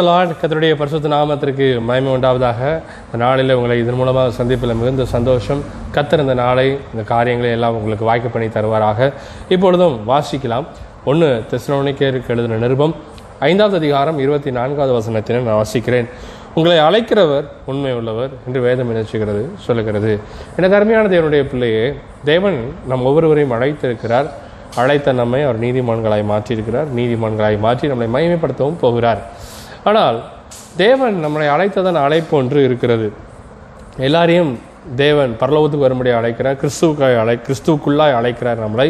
கத்தருடைய பரிசுத்த நாமத்திற்கு மயமை உண்டாவதாக. இந்த நாளில் உங்களை இதன் மூலமாக சந்திப்பில் மிகுந்த சந்தோஷம். கத்தர் இந்த நாளை இந்த காரியங்களை எல்லாம் உங்களுக்கு வாய்க்க பண்ணி தருவாராக. இப்பொழுதும் வாசிக்கலாம். ஒன்று தெசலோனிக்கேருக்கு எழுதின நிருபம். ஐந்தாவது அதிகாரம் இருபத்தி நான்காவது வசனத்தினை நான் வாசிக்கிறேன். உங்களை அழைக்கிறவர் உண்மை உள்ளவர் என்று வேதம் நினைச்சுகிறது சொல்லுகிறது. எனக்கு அருமையான தேவனுடைய பிள்ளையே தேவன் நம் ஒவ்வொருவரையும் அழைத்திருக்கிறார். அழைத்த நம்மை அவர் நீதிமான்களாய் மாற்றியிருக்கிறார். நீதிமான்களாய் மாற்றி நம்மை மகிமைப்படுத்தவும் போகிறார். ஆனால் தேவன் நம்மளை அழைத்ததன் அழைப்பு ஒன்று இருக்கிறது. எல்லாரையும் தேவன் பரலோகத்துக்கு வரும்படி அழைக்கிறார் கிறிஸ்துவுக்காய் அழை கிறிஸ்துவுக்குள்ளாய் அழைக்கிறார் நம்மளை.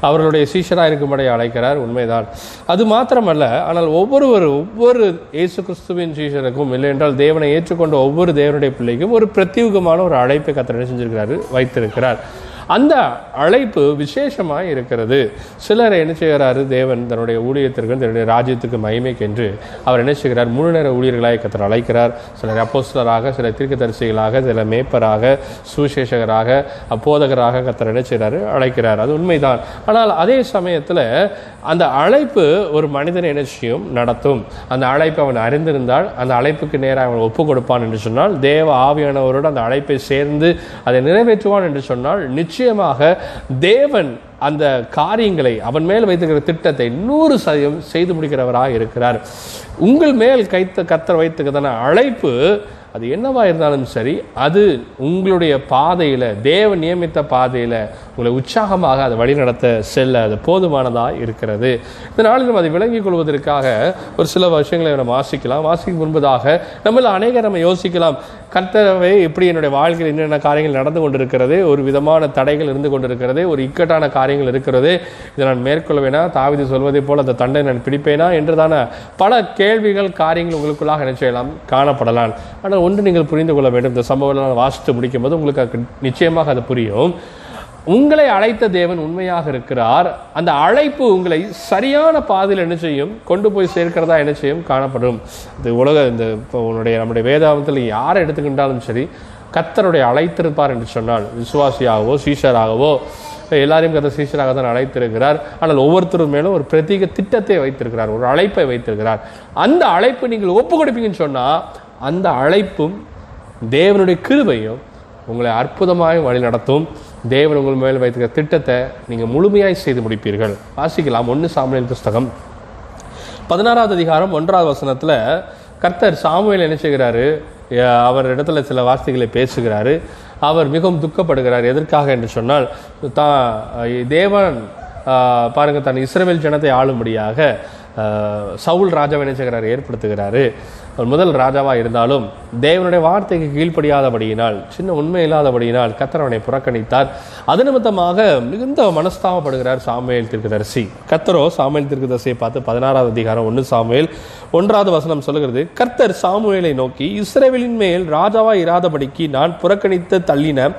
அவர்களுடைய சீஷராக இருக்கும்படி அழைக்கிறார் உண்மைதான். அது மாத்திரமல்ல ஆனால் ஒவ்வொருவர் ஒவ்வொரு இயேசு கிறிஸ்துவின் சீஷருக்கும் இல்லை என்றால் தேவனை ஏற்றுக்கொண்ட ஒவ்வொரு தேவனுடைய பிள்ளைக்கும் ஒரு பிரத்யேகமான ஒரு அழைப்பை கத்திர என்ன செஞ்சிருக்கிறாரு? வைத்திருக்கிறார். அந்த அழைப்பு விசேஷமாக இருக்கிறது. சிலர் என்ன செய்கிறாரு? தேவன் தன்னுடைய ஊழியத்திற்கு தன்னுடைய ராஜ்யத்துக்கு மகிமைக்கென்று அவர் என்ன செய்கிறார்? முழு நேர ஊழியர்களாக கத்தர் அழைக்கிறார். சிலர் அப்போஸ்லராக சில தீர்க்கதரிசிகளாக சில மேய்ப்பராக சுவிசேஷகராக அப்போதகராக கத்தர் என்ன செய்கிறாரு? அழைக்கிறார். அது உண்மைதான். ஆனால் அதே சமயத்தில் அந்த அழைப்பு ஒரு மனிதனை என்ன செய்யும்? நடத்தும். அந்த அழைப்பை அவன் அறிந்திருந்தால் அந்த அழைப்புக்கு நேராக அவன் ஒப்பு கொடுப்பான் என்று சொன்னால் தேவ ஆவியானவரோடு அந்த அழைப்பை சேர்ந்து அதை நிறைவேற்றுவான் என்று சொன்னால் நிச்சயமாக தேவன் அந்த காரியங்களை அவன் மேல் வைத்திருக்கிற திட்டத்தை நூறு சதவீதம் செய்து முடிக்கிறவராக இருக்கிறார். உங்கள் மேல் கைத்த கத்தர் வைத்துக்கிறதான அழைப்பு அது என்னவா இருந்தாலும் சரி அது உங்களுடைய பாதையில் தேவ நியமித்த பாதையில் உங்களை உற்சாகமாக அதை வழிநடத்த செல்ல அது போதுமானதாக இருக்கிறது. இதனால் நம்ம அதை விளங்கிக் கொள்வதற்காக ஒரு சில விஷயங்களை நம்ம வாசிக்கலாம். வாசிக்கும் முன்பதாக நம்மள அநேகர் நம்ம யோசிக்கலாம். கர்த்தரவை எப்படி என்னுடைய வாழ்க்கையில் என்னென்ன காரியங்கள் நடந்து கொண்டிருக்கிறது ஒரு விதமான தடைகள் இருந்து கொண்டிருக்கிறது ஒரு இக்கட்டான காரியங்கள் இருக்கிறது. இதை நான் மேற்கொள்வேனா? தாவிதி சொல்வதை போல அந்த தண்டை நான் பிடிப்பேனா? என்றுதான பல கேள்விகள் காரியங்கள் உங்களுக்குள்ளாக என்ன செய்யலாம்? காணப்படலாம். ஆனால் ஒன்று நீங்கள் புரிந்து கொள்ள வேண்டும். இந்த சம்பவம் நான் வாசித்து முடிக்கும் போது உங்களுக்கு நிச்சயமாக அது புரியும். உங்களை அழைத்த தேவன் உண்மையாக இருக்கிறார். அந்த அழைப்பு உங்களை சரியான பாதையில் என்ன செய்யும்? கொண்டு போய் சேர்க்கிறதா என்ன செய்யும்? காணப்படும். இது உலக இந்த இப்போ உன்னுடைய நம்முடைய வேதாந்தத்தில் யாரை எடுத்துக்கிட்டாலும் சரி கத்தருடைய அழைத்திருப்பார் என்று சொன்னால் விசுவாசியாகவோ சீஷராகவோ எல்லாரையும் கத்த சீஷராக தான் அழைத்திருக்கிறார். ஆனால் ஒவ்வொருத்தரும் மேலும் ஒரு பிரத்யேக திட்டத்தை வைத்திருக்கிறார் ஒரு அழைப்பை வைத்திருக்கிறார். அந்த அழைப்பு நீங்கள் ஒப்பு கொடுப்பீங்கன்னு சொன்னால் அந்த அழைப்பும் தேவனுடைய கிருபையும் உங்களை அற்புதமாக வழி நடத்தும். தேவன் உங்கள் மேல் வைத்திருக்கிற திட்டத்தை நீங்கள் முழுமையாய் செய்து முடிப்பீர்கள். வாசிக்கலாம் ஒன்று சாமுவேல் புஸ்தகம். பதினாறாவது அதிகாரம் ஒன்றாவது வசனத்தில் கர்த்தர் சாமுவேல் என்ன செய்கிறாரு? அவர் இடத்துல சில வார்த்தைகளை பேசுகிறாரு. அவர் மிகவும் துக்கப்படுகிறார். எதற்காக என்று சொன்னால் தான் தேவன் பாருங்கள் தன் இஸ்ரேல் ஜனத்தை ஆளும்படியாக சவுல் ராஜாவை என்ன செய்கிறார்? ஏற்படுத்துகிறாரு. முதல் ராஜாவா இருந்தாலும் தேவனுடைய வார்த்தைக்கு கீழ்ப்படியாதபடியினால் சின்ன உண்மை இல்லாதபடியினால் கத்தர் அவனை புறக்கணித்தார். அது நிமித்தமாக மிகுந்த மனஸ்தாபப்படுகிறார் சாமுவேல் திருக்குதரிசி. கத்தரோ சாமுவேல் திருக்குதரிசியை பார்த்து பதினாறாவது அதிகாரம் ஒன்று சாமுவேல் ஒன்றாவது வசனம் சொல்லுகிறது கர்த்தர் சாமுவேலை நோக்கி இஸ்ரேவேலின் மேல் ராஜாவா இராதபடிக்கு நான் புறக்கணித்து தள்ளின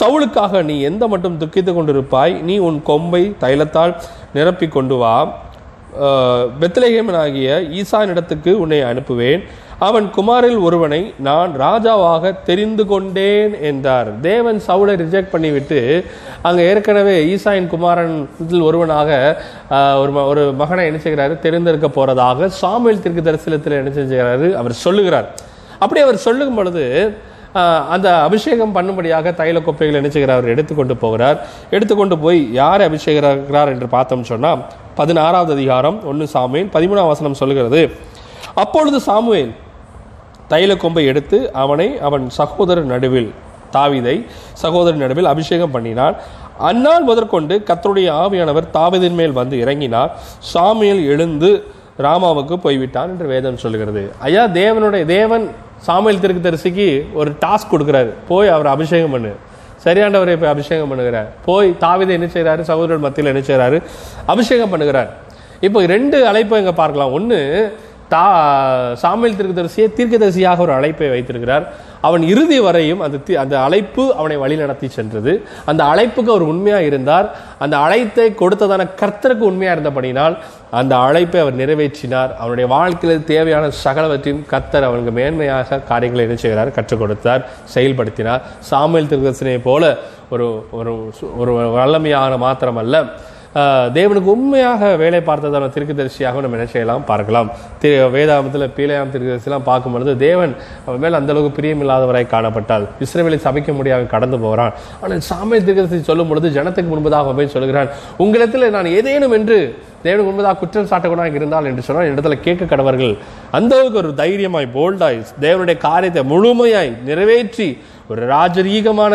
சவுளுக்காக நீ எந்த மட்டும் துக்கித்து கொண்டிருப்பாய்? நீ உன் கொம்பை தைலத்தால் நிரப்பி கொண்டு வா. பெத்லகேமனாகிய ஈசானிடத்துக்கு உன்னை அனுப்புவேன். அவன் குமாரில் ஒருவனை நான் ராஜாவாக தெரிந்து கொண்டேன் என்றார். தேவன் சவுலை ரிஜெக்ட் பண்ணிவிட்டு அங்கே ஏற்கனவே ஈசாயின் குமாரன் ஒருவனாக ஒரு ம- ஒரு மகனை என்ன செய்கிறாரு? தெரிந்திருக்க போறதாக சாமுவேல் திருக்கு தரிசனத்தில் என்ன செஞ்சுகிறாரு அவர் சொல்லுகிறார். அப்படி அவர் சொல்லும் பொழுது அந்த அபிஷேகம் பண்ணும்படியாக தைல கொப்பைகள் நினைச்சுகிறார் அவர் எடுத்துக்கொண்டு போகிறார். எடுத்துக்கொண்டு போய் யார் அபிஷேகிறார் என்று பார்த்தோம் சொன்னால் பதினாறாவது அதிகாரம் ஒன்று சாமுவேல் பதிமூணாம் வசனம் சொல்லுகிறது. அப்பொழுது சாமுவேல் தைல கொம்பை எடுத்து அவனை அவன் சகோதரர் நடுவில் தாவிதை சகோதரர் நடுவில் அபிஷேகம் பண்ணினான். அந்நாள் முதற்கொண்டு கத்தருடைய ஆவியானவர் தாவிதின் மேல் வந்து இறங்கினார். சாமியில் எழுந்து ராமாவுக்கு போய்விட்டான் என்று வேதம் சொல்லுகிறது ஐயா தேவனுடைய தேவன் சாமுவேல் தரிசிக்கு ஒரு டாஸ்க் கொடுக்குறாரு. போய் அவர் அபிஷேகம் பண்ணு. சரியாண்டவரை போய் அபிஷேகம் பண்ணுகிறார். போய் தாவிதை என்ன செய்கிறாரு சகோதரர் மத்தியில் என்ன செய்கிறாரு அபிஷேகம் பண்ணுகிறார். இப்போ ரெண்டு அழைப்பை இங்கே பார்க்கலாம். ஒன்று தா சாமியல் தீர்க்கதரிசியை தீர்க்கதரிசியாக ஒரு அழைப்பை வைத்திருக்கிறார். அவன் இறுதி வரையும் அந்த தி- அந்த அழைப்பு அவனை வழி நடத்தி சென்றது. அந்த அழைப்புக்கு அவர் உண்மையாக இருந்தார். அந்த அழைத்தை கொடுத்ததான கர்த்தருக்கு உண்மையாக இருந்தபடினால் அந்த அழைப்பை அவர் நிறைவேற்றினார். அவனுடைய வாழ்க்கையில் தேவையான சகலவற்றையும் கர்த்தர் அவனுக்கு மேன்மையாக காரியங்களை என்ன செய்கிறார்? கற்றுக் கொடுத்தார் செயல்படுத்தினார். சாமியல் தீர்க்கதரிசனை போல ஒரு ஒரு ஒரு வல்லமையான மாத்திரமல்ல. தேவனுக்கு உண்மையாக வேலை பார்த்ததான தீர்க்கதரிசியாக நம்ம என்ன செய்யலாம் பார்க்கலாம். திரு வேதாமத்தில் பீலையாம் திருக்குதரிசிலாம் பார்க்கும் பொழுது தேவன் அவன் மேல் அந்த அளவுக்கு பிரியமில்லாதவராய் காணப்பட்டால் இஸ்ரேவேலை சபிக்க முடியாத கடந்து போகிறான். ஆனால் சாமிய தீர்க்கதரிசி சொல்லும் பொழுது ஜனத்துக்கு முன்பதாக போய் சொல்கிறான் உங்களிடத்தில் நான் ஏதேனும் என்று தேவனுக்கு முன்பதாக குற்றம் சாட்டக்கூடாது இருந்தால் என்று சொன்னால் இடத்துல கேட்க கடவர்கள் அந்தளவுக்கு ஒரு தைரியமாய் போல்டாய் தேவனுடைய காரியத்தை முழுமையாய் நிறைவேற்றி ஒரு ராஜரீகமான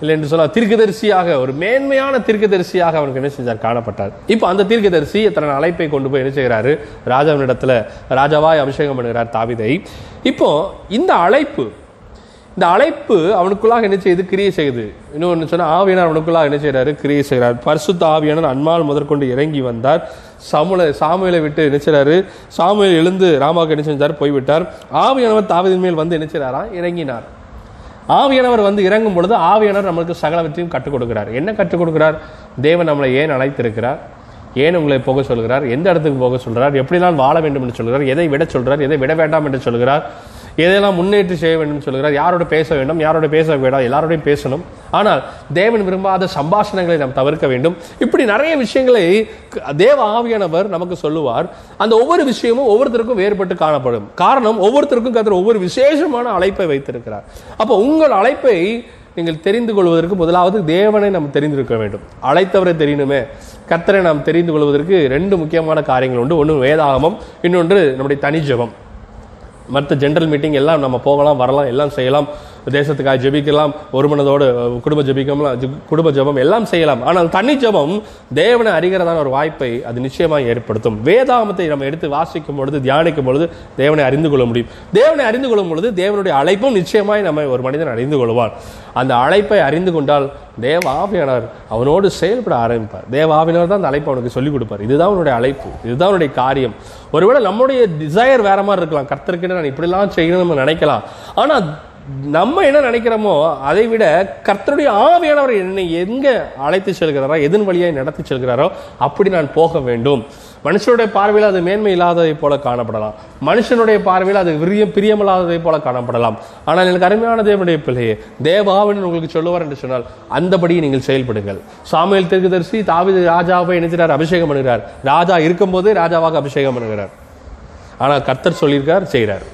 இல்லை என்று சொல்ல தீர்க்கதரிசியாக ஒரு மேன்மையான தீர்க்கதரிசியாக அவனுக்கு என்ன செஞ்சார்? காணப்பட்டார். இப்போ அந்த தீர்க்கதரிசி தன் அழைப்பை கொண்டு போய் என்ன செய்கிறாரு? ராஜாவினிடத்தில் ராஜாவாய் அபிஷேகம் பண்ணுகிறார் தாவிதை. இப்போ இந்த அழைப்பு இந்த அழைப்பு அவனுக்குள்ளாக என்ன செய்யுது கிரியை செய்யுது. இன்னொன்று சொன்னால் ஆவியனார் அவனுக்குள்ளாக என்ன செய்கிறாரு? கிரியை செய்கிறார். பரிசுத்த ஆவியானவர் அன்மால் முதற்கொண்டு இறங்கி வந்தார். சமுல சாமியலை விட்டு என்ன செய்கிறாரு? சாமுவேல் எழுந்து ராமாவுக்கு என்ன செஞ்சார்? போய்விட்டார். ஆவியானவர் தாவதின் மேல் வந்து என்ன செய்றாரா இறங்கினார். ஆவியானவர் வந்து இறங்கும் பொழுது ஆவியானவர் நம்மளுக்கு சகலவற்றையும் கற்றுக் கொடுக்கிறார் என்ன கற்றுக் கொடுக்கிறார் தேவன் நம்மளை ஏன் அழைத்திருக்கிறார்? ஏன் உங்களை போக சொல்கிறார்? எந்த இடத்துக்கு போக சொல்கிறார்? எப்படிலாம் வாழ வேண்டும் என்று சொல்கிறார்? எதை விட சொல்கிறார்? எதை விட வேண்டாம் என்று சொல்கிறார்? எதையெல்லாம் முன்னேற்றி செய்ய வேண்டும் சொல்கிறார் யாரோட பேச வேண்டும் யாரோட பேச வேண்டாம் எல்லாரோடையும் பேசணும். ஆனால் தேவன் விரும்பாத சம்பாஷணங்களை நாம் தவிர்க்க வேண்டும். இப்படி நிறைய விஷயங்களை தேவ ஆவியானவர் நமக்கு சொல்லுவார். அந்த ஒவ்வொரு விஷயமும் ஒவ்வொருத்தருக்கும் வேறுபட்டு காணப்படும். காரணம் ஒவ்வொருத்தருக்கும் கத்தர் ஒவ்வொரு விசேஷமான அழைப்பை வைத்திருக்கிறார். அப்போ உங்கள் அழைப்பை நீங்கள் தெரிந்து கொள்வதற்கு முதலாவது தேவனை நாம் தெரிந்திருக்க வேண்டும். அழைத்தவரை தெரியணுமே. கத்தரை நாம் தெரிந்து கொள்வதற்கு ரெண்டு முக்கியமான காரியங்கள் உண்டு. ஒன்று வேதாகமம் இன்னொன்று நம்முடைய தனி ஜெபம் மற்ற ஜென்ரல் மீட்டிங் எல்லாம் நம்ம போகலாம் வரலாம் எல்லாம் செய்யலாம். தேசத்துக்காக ஜெபிக்கலாம் ஒரு மனதோடு குடும்ப ஜெபிக்கலாம் குடும்ப ஜெபம் எல்லாம் செய்யலாம். ஆனால் தனி ஜெபம் தேவனை அறிகிறதான ஒரு வாய்ப்பை அது நிச்சயமாக ஏற்படுத்தும். வேதாமத்தை நம்ம எடுத்து வாசிக்கும் பொழுது தியானிக்கும் பொழுது தேவனை அறிந்து கொள்ள முடியும். தேவனை அறிந்து கொள்ளும் பொழுது தேவனுடைய அழைப்பும் நிச்சயமாய் நம்ம ஒரு மனிதன் அறிந்து கொள்வார் அந்த அழைப்பை அறிந்து கொண்டால் தேவ ஆவியானவர் அவனோடு செயல்பட ஆரம்பிப்பார். தேவ ஆவியானவர் தான் அந்த அழைப்பை அவனுக்கு சொல்லிக் கொடுப்பார். இதுதான் அவனுடைய அழைப்பு. இதுதான் அவனுடைய காரியம். ஒருவேளை நம்முடைய டிசையர் வேற மாதிரி இருக்கலாம். கர்த்தருக்கு நான் இப்படிலாம் செய்யணும்னு நினைக்கலாம். ஆனால் நம்ம என்ன நினைக்கிறோமோ அதை விட கர்த்தருடைய ஆவியானவர் என்னை எங்க அழைத்து செல்கிறாரோ எதன் வழியாய் நடத்தி செல்கிறாரோ அப்படி நான் போக வேண்டும். மனுஷனுடைய பார்வையில் அது மேன்மை இல்லாததை போல காணப்படலாம். மனுஷனுடைய பார்வையில் அது விரியம் பிரியமில்லாததை போல காணப்படலாம். ஆனால் எனக்கு அருமையான தேவனுடைய பிள்ளையே தேவாவின் உங்களுக்கு சொல்லுவார் என்று சொன்னால் அந்தபடி நீங்கள் செயல்படுங்கள். சாமியல் தெற்குதரிசி தாவீது ராஜாவை நினைச்சிட்டார் அபிஷேகம் பண்ணுகிறார். ராஜா இருக்கும்போதே ராஜாவாக அபிஷேகம் பண்ணுகிறார். ஆனால் கர்த்தர் சொல்லியிருக்கார் செய்கிறார்.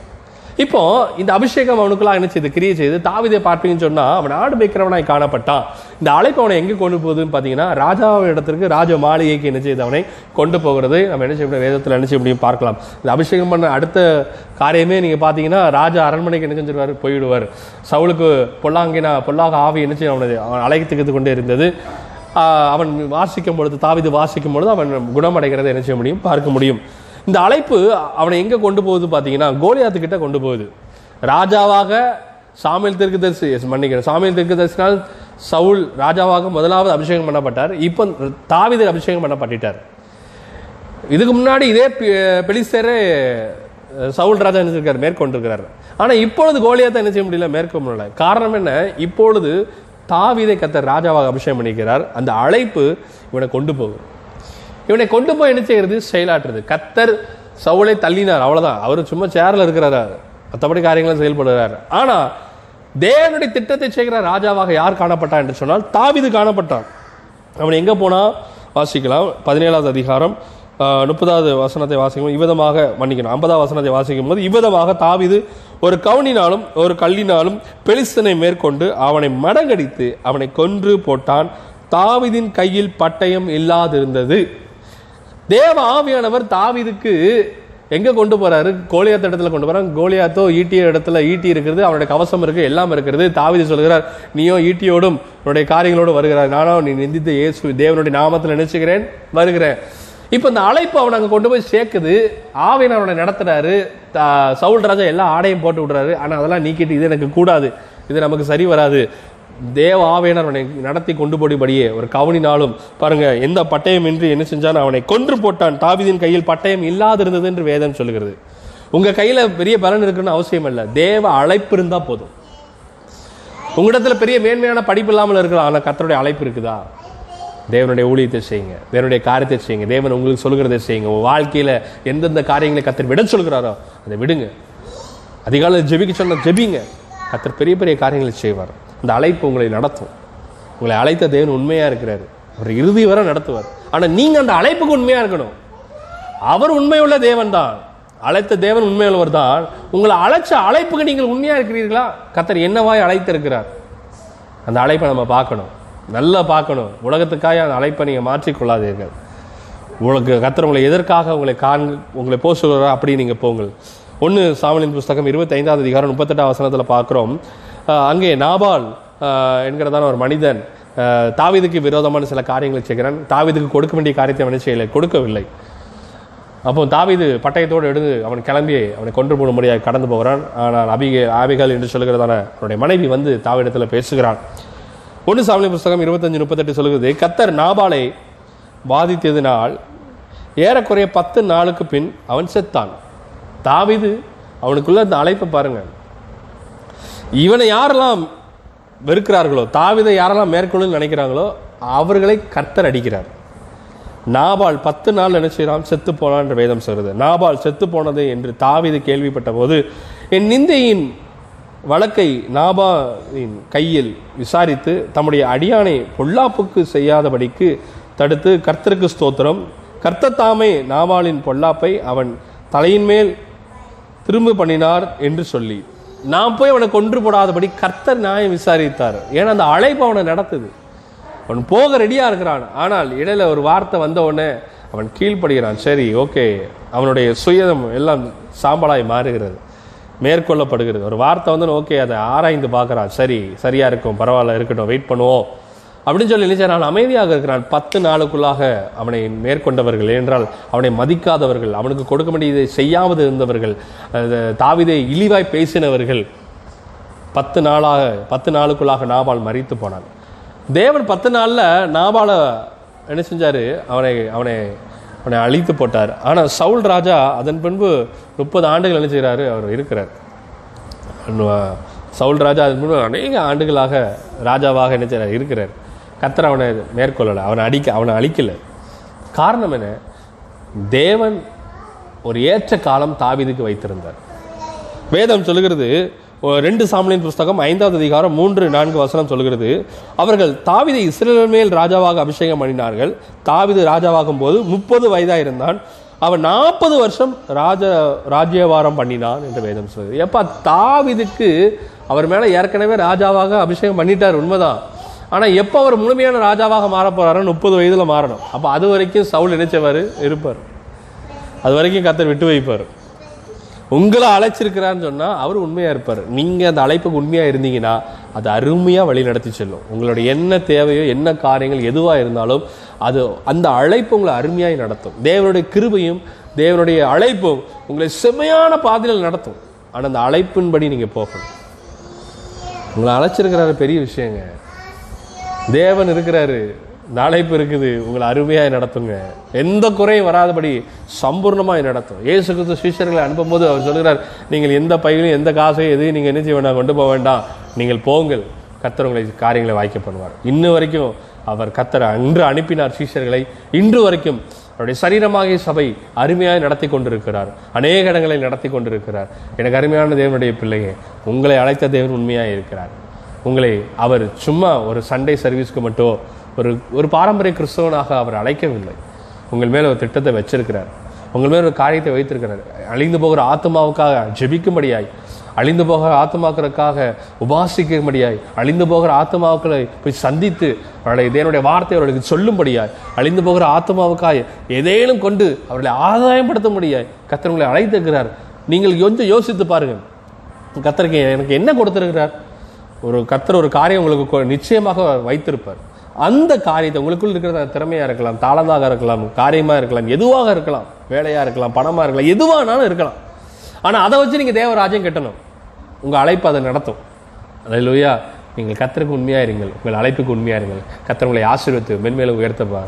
இப்போ இந்த அபிஷேகம் அவனுக்குலாம் என்ன செய்து கிரியை செய்து தாவிதை பார்ப்பீங்கன்னு சொன்னா அவன் ஆடு மேய்க்கிறவனாய் காணப்பட்டான். இந்த அழைப்பு அவனை எங்க கொண்டு போகுதுன்னு பாத்தீங்கன்னா ராஜாவின் இடத்திற்கு ராஜ மாளிகைக்கு என்ன செய்து அவனை கொண்டு போகிறது. நம்ம என்ன செய்ய முடியும்? வேதத்தில் என்ன செய்ய முடியும்? பார்க்கலாம். இந்த அபிஷேகம் பண்ண அடுத்த காரியமே நீங்க பாத்தீங்கன்னா ராஜா அரண்மனைக்கு என்ன செஞ்சிருவார்? போயிடுவார். சவுளுக்கு பொல்லாங்கினா பொல்லாக ஆவி என்ன செய்ய அவனை அவன் அழைத்துக்கிட்டு கொண்டே இருந்தது. அவன் வாசிக்கும் பொழுது தாவிது வாசிக்கும் பொழுது அவன் குணமடைகிறதை என்ன செய்ய முடியும்? பார்க்க முடியும். இந்த அழைப்பு அவனை எங்க கொண்டு போகுது பாத்தீங்கன்னா கோலியாத்து கிட்ட கொண்டு போகுது. ராஜாவாக சாமியல் தெற்கு yes, மன்னிக்கிறேன். சாமியல் தீர்க்கதரிசினால் சவுல் ராஜாவாக முதலாவது அபிஷேகம் பண்ணப்பட்டார். இப்போ தாவிதர் அபிஷேகம் பண்ணப்பட்டார் இதுக்கு முன்னாடி இதே பி- பெலிஸ்தரே சவுல் ராஜா என்ன இருக்கார் மேற்கொண்டிருக்கிறார். ஆனா இப்பொழுது கோலியாத்தை என்ன செய்ய முடியல? மேற்கொள்ள முடியல. காரணம் என்ன? இப்பொழுது தாவீதை கத்தர் ராஜாவாக அபிஷேகம் பண்ணிக்கிறார். அந்த அழைப்பு இவனை கொண்டு போகும். இவனை கொண்டு போய் என்ன செய்கிறது செயலாற்றுறது. கத்தர் சவுளை தள்ளினார். அவ்வளோதான் அவர் சும்மா சேரில் இருக்கிறாரு? மற்றபடி காரியங்களும் செயல்படுறாரு. ஆனால் தேவனுடைய திட்டத்தை செய்கிற ராஜாவாக யார் காணப்பட்டான் என்று சொன்னால் தாவிது காணப்பட்டான். அவன் எங்கே போனால் வாசிக்கலாம். பதினேழாவது அதிகாரம் முப்பதாவது வசனத்தை வாசிக்கும் இவ்விதமாக மன்னிக்கணும். ஐம்பதாவது வசனத்தை வாசிக்கும் போது இவ்விதமாக தாவிது ஒரு கவுனினாலும் ஒரு கல்லினாலும் பெலிஸ்தனை மேற்கொண்டு அவனை மடங்கடித்து அவனை கொன்று போட்டான். தாவிதின் கையில் பட்டயம் இல்லாதிருந்தது. தேவ ஆவியானவர் தாவிதுக்கு எங்க கொண்டு போறாரு? கோலியாத்த இடத்துல கொண்டு போறாங்க கோலியாத்தோ ஈட்டிய இடத்துல ஈட்டி இருக்கிறது அவனுடைய கவசம் இருக்கு எல்லாம் இருக்கிறது. தாவிதி சொல்கிறார் நீயோ ஈட்டியோடும் உன்னுடைய காரியங்களோடு வருகிறார் நானோ நீ நிந்தித்த இயேசு தேவனுடைய நாமத்தில் நினைச்சுக்கிறேன் வருகிறேன். இப்போ இந்த அழைப்பு அவன் அங்கே கொண்டு போய் சேர்க்குது. ஆவியன் அவனை நடத்துறாரு. தா- சவுல் ராஜா எல்லா ஆடையும் போட்டு விடுறாரு. ஆனால் அதெல்லாம் நீக்கிட்டு இது எனக்கு கூடாது. இது நமக்கு சரி வராது. தேவ ஆவியனர் அவனை நடத்தி கொண்டு போடும்படியே ஒரு கவனினாலும் பாருங்க எந்த பட்டயம் இன்றி என்ன செஞ்சான் அவனை கொன்று போட்டான். தாவிதின் கையில் பட்டயம் இல்லாதிருந்தது என்று வேதம் சொல்கிறது உங்க கையில பெரிய பலன் இருக்குன்னு அவசியம் இல்லை. தேவ அழைப்பு இருந்தா போதும். உங்களிடத்துல பெரிய மேன்மையான படிப்பு இல்லாமல் இருக்கலாம். ஆனா கத்தருடைய அழைப்பு இருக்குதா? தேவனுடைய ஊழியத்தை செய்யுங்க. தேவனுடைய காரியத்தை செய்யுங்க. தேவன் உங்களுக்கு சொல்கிறத செய்யுங்க. உங்க வாழ்க்கையில எந்தெந்த காரியங்களை கத்தர் விட சொல்கிறாரோ அதை விடுங்க. அதிகாலையில் ஜெபிக்க சொன்ன ஜெபிங்க. கத்தர் பெரிய பெரிய காரியங்களை செய்வார். அந்த அழைப்பு உங்களை நடத்தும். உங்களை அழைத்த தேவன் உண்மையாக இருக்கிறாரு. அவர் இறுதி வரை நடத்துவார். ஆனால் நீங்கள் அந்த அழைப்புக்கு உண்மையாக இருக்கணும். அவர் உண்மையுள்ள தேவன் தான் அழைத்த தேவன் உண்மையுள்ளவர் தான். உங்களை அழைச்ச அழைப்புக்கு நீங்கள் உண்மையாக இருக்கிறீர்களா? கத்தர் என்னவாய் அழைத்திருக்கிறார்? அந்த அழைப்பை நம்ம பார்க்கணும். நல்லா பார்க்கணும். உலகத்துக்காக அந்த அழைப்பை நீங்கள் மாற்றிக்கொள்ளாதீர்கள் உங்களுக்கு கத்தர் உங்களை எதற்காக உங்களை காண் உங்களை போக அப்படி நீங்கள் போங்கள். ஒன்று சாமலின் புஸ்தகம் இருபத்தைந்தாவது அதிகாரம் முப்பத்தெட்டாம் வசனத்தில் பார்க்குறோம். அங்கே நாபால் என்கிறதான ஒரு மனிதன் தாவிதுக்கு விரோதமான சில காரியங்களை செய்கிறான். தாவிதுக்கு கொடுக்க வேண்டிய காரியத்தை அவனை செய்யலை? கொடுக்கவில்லை. அப்போ தாவிது பட்டயத்தோடு எடுத்து அவன் கிளம்பி அவனை கொன்று முறையாக கடந்து போகிறான். ஆனால் அபிக ஆபிகள் என்று சொல்லுகிறதான அவனுடைய மனைவி வந்து தாவிடத்தில் பேசுகிறான். ஒன்று சாமி புஸ்தகம் இருபத்தஞ்சு முப்பத்தெட்டு சொல்கிறது கத்தர் நாபாலை பாதித்ததினால் ஏறக்குறைய பத்து நாளுக்கு பின் அவன் செத்தான். தாவிது அவனுக்குள்ள அந்த அழைப்பை பாருங்கள் இவனை யாரெல்லாம் வெறுக்கிறார்களோ தாவீதை யாரெல்லாம் மேற்கொள்ளுன்னு நினைக்கிறாங்களோ அவர்களை கர்த்தர் அடிக்கிறார். நாபால் பத்து நாள் என்ன செய்கிறான் செத்து போனான் என்று வேதம் சொல்கிறது நாபால் செத்து போனது என்று தாவிது கேள்விப்பட்ட போது என் நிந்தையின் வழக்கை நாபாவின் கையில் விசாரித்து தம்முடைய அடியானை பொல்லாப்புக்கு செய்யாதபடிக்கு தடுத்து கர்த்தருக்கு ஸ்தோத்திரம். கர்த்தர் தாமே நாபாலின் பொல்லாப்பை அவன் தலையின் மேல் திரும்ப பண்ணினார் என்று சொல்லி. நான் போய் அவனை கொன்று போடாதபடி கர்த்தர் நியாயம் விசாரித்தார். ஏன்னா அந்த அழைப்பு அவனை நடத்துது. அவன் போக ரெடியாக இருக்கிறான். ஆனால் இடையில ஒரு வார்த்தை வந்த உடனே அவன் கீழ்ப்படுகிறான். சரி ஓகே. அவனுடைய சுயதம் எல்லாம் சாம்பலாய் மாறுகிறது. மேற்கொள்ளப்படுகிறது. ஒரு வார்த்தை வந்து ஓகே அதை ஆராய்ந்து பார்க்குறான். சரி சரியாக இருக்கும் பரவாயில்ல இருக்கட்டும் வெயிட் பண்ணுவோம். அப்படின்னு சொல்லி நினைச்சார் நான் அமைதியாக இருக்கிறான். பத்து நாளுக்குள்ளாக அவனை மேற்கொண்டவர்கள் என்றால் அவனை மதிக்காதவர்கள் அவனுக்கு கொடுக்க வேண்டியதை செய்யாமது இருந்தவர்கள் தாவிதை இழிவாய் பேசினவர்கள் பத்து நாளாக பத்து நாளுக்குள்ளாக நாபால் மறித்து போனான். தேவன் பத்து நாளில் நாபாலை என்ன செஞ்சார்? அவனை அவனை அவனை அழித்து போட்டார். ஆனால் சவுல் ராஜா அதன் பின்பு முப்பது ஆண்டுகள் என்ன செய்கிறாரு? அவர் இருக்கிறார். சவுல் ராஜா அதன் பின்பு அநேக ஆண்டுகளாக ராஜாவாக என்ன செய்கிறார்? இருக்கிறார். கத்தர் அவனை மேற்கொள்ளலை அவனை அடிக்க அவனை அழிக்கலை. காரணம் என்ன? தேவன் ஒரு ஏற்ற காலம் தாவிதுக்கு வைத்திருந்தார். வேதம் சொல்லுகிறது ரெண்டு சாமலின் புஸ்தகம் ஐந்தாவது அதிகாரம் மூன்று நான்கு வசனம் சொல்லுகிறது அவர்கள் தாவீதை இஸ்ரேல் மேல் ராஜாவாக அபிஷேகம் பண்ணினார்கள். தாவிது ராஜாவாகும் போது முப்பது வயதாக இருந்தான் அவன் நாற்பது வருஷம் ராஜ ராஜ்யவாரம் பண்ணினான் என்று வேதம் சொல்லுது எப்பா தாவிதுக்கு அவர் மேலே ஏற்கனவே ராஜாவாக அபிஷேகம் பண்ணிட்டார் உண்மைதான். ஆனால் எப்போ அவர் முழுமையான ராஜாவாக மாற போறாரோ முப்பது வயதில் மாறணும். அப்போ அது வரைக்கும் சவுல் நினைச்சவர் இருப்பார். அது வரைக்கும் கத்தர் விட்டு வைப்பார். உங்களை அழைச்சிருக்கிறான்னு சொன்னால் அவர் உண்மையாக இருப்பார். நீங்கள் அந்த அழைப்புக்கு உண்மையாக இருந்தீங்கன்னா அது அருமையாக வழி நடத்தி செல்லும். உங்களுடைய என்ன தேவையோ என்ன காரியங்கள் எதுவாக இருந்தாலும் அது அந்த அழைப்பு உங்களை அருமையாக நடத்தும். தேவனுடைய கிருபையும் தேவனுடைய அழைப்பும் உங்களை செம்மையான பாதையில் நடத்தும். ஆனால் அந்த அழைப்பின்படி நீங்கள் போகணும். உங்களை அழைச்சிருக்கிறாரு பெரிய விஷயங்க. தேவன் இருக்கிறாரு. நாளைப்பு இருக்குது. உங்களை அருமையாக நடத்துங்க. எந்த குறையும் வராதபடி சம்பூர்ணமாக நடத்தும். ஏசு கிறிஸ்து சீஷர்களை அனுப்பும்போது அவர் சொல்கிறார் நீங்கள் எந்த பையிலும் எந்த காசையும் எதையும் நீங்கள் என்ன செய்ய வேண்டாம் கொண்டு போக வேண்டாம். நீங்கள் போங்கள். கத்தர் உங்களை காரியங்களை வாய்க்க பண்ணுவார். இன்ன வரைக்கும் அவர் கத்தரை அன்று அனுப்பினார் சீஷர்களை. இன்று வரைக்கும் அவருடைய சரீரமாகிய சபை அருமையாக நடத்தி கொண்டிருக்கிறார். அநேக இடங்களை நடத்தி கொண்டிருக்கிறார். எனக்கு அருமையான தேவனுடைய பிள்ளையே உங்களை அழைத்த தேவன் உண்மையாக இருக்கிறார். உங்களை அவர் சும்மா ஒரு சண்டே சர்வீஸ்க்கு மட்டும் ஒரு ஒரு பாரம்பரிய கிறிஸ்தவனாக அவர் அழைக்கவில்லை. உங்கள் மேல் ஒரு திட்டத்தை வச்சிருக்கிறார். உங்கள் மேலே ஒரு காரியத்தை வைத்திருக்கிறார். அழிந்து போகிற ஆத்மாவுக்காக ஜெபிக்கும்படியாய் அழிந்து போகிற ஆத்மாக்களுக்காக உபாசிக்கும்படியாய் அழிந்து போகிற ஆத்மாக்களை போய் சந்தித்து அவருடைய இதனுடைய வார்த்தை அவர்களுக்கு சொல்லும்படியாய் அழிந்து போகிற ஆத்மாவுக்காக எதேனும் கொண்டு அவர்களை ஆதாயப்படுத்த முடியாய் கத்தர் உங்களை அழைத்திருக்கிறார். நீங்கள் கொஞ்சம் யோசித்து பாருங்கள். கத்தருக்கு எனக்கு என்ன கொடுத்துருக்கிறார்? ஒரு கத்தர் ஒரு காரியம் உங்களுக்கு நிச்சயமாக வைத்திருப்பார். அந்த காரியத்தை உங்களுக்குள் இருக்கிற திறமையா இருக்கலாம் தாளந்தாக இருக்கலாம் காரியமா இருக்கலாம் எதுவாக இருக்கலாம் வேலையா இருக்கலாம் பணமா இருக்கலாம் எதுவானாலும் இருக்கலாம். ஆனா அதை வச்சு நீங்க தேவராஜ்யம் கட்டணும். உங்க அழைப்பு அதை நடத்தும். அல்லேலூயா நீங்கள் கத்தருக்கு உண்மையாக இருங்கள். உங்கள் அழைப்புக்கு உண்மையாக இருங்கள். கத்தர் உங்களை ஆசீர்வத்து மென்மேலும் உயர்த்தப்பார்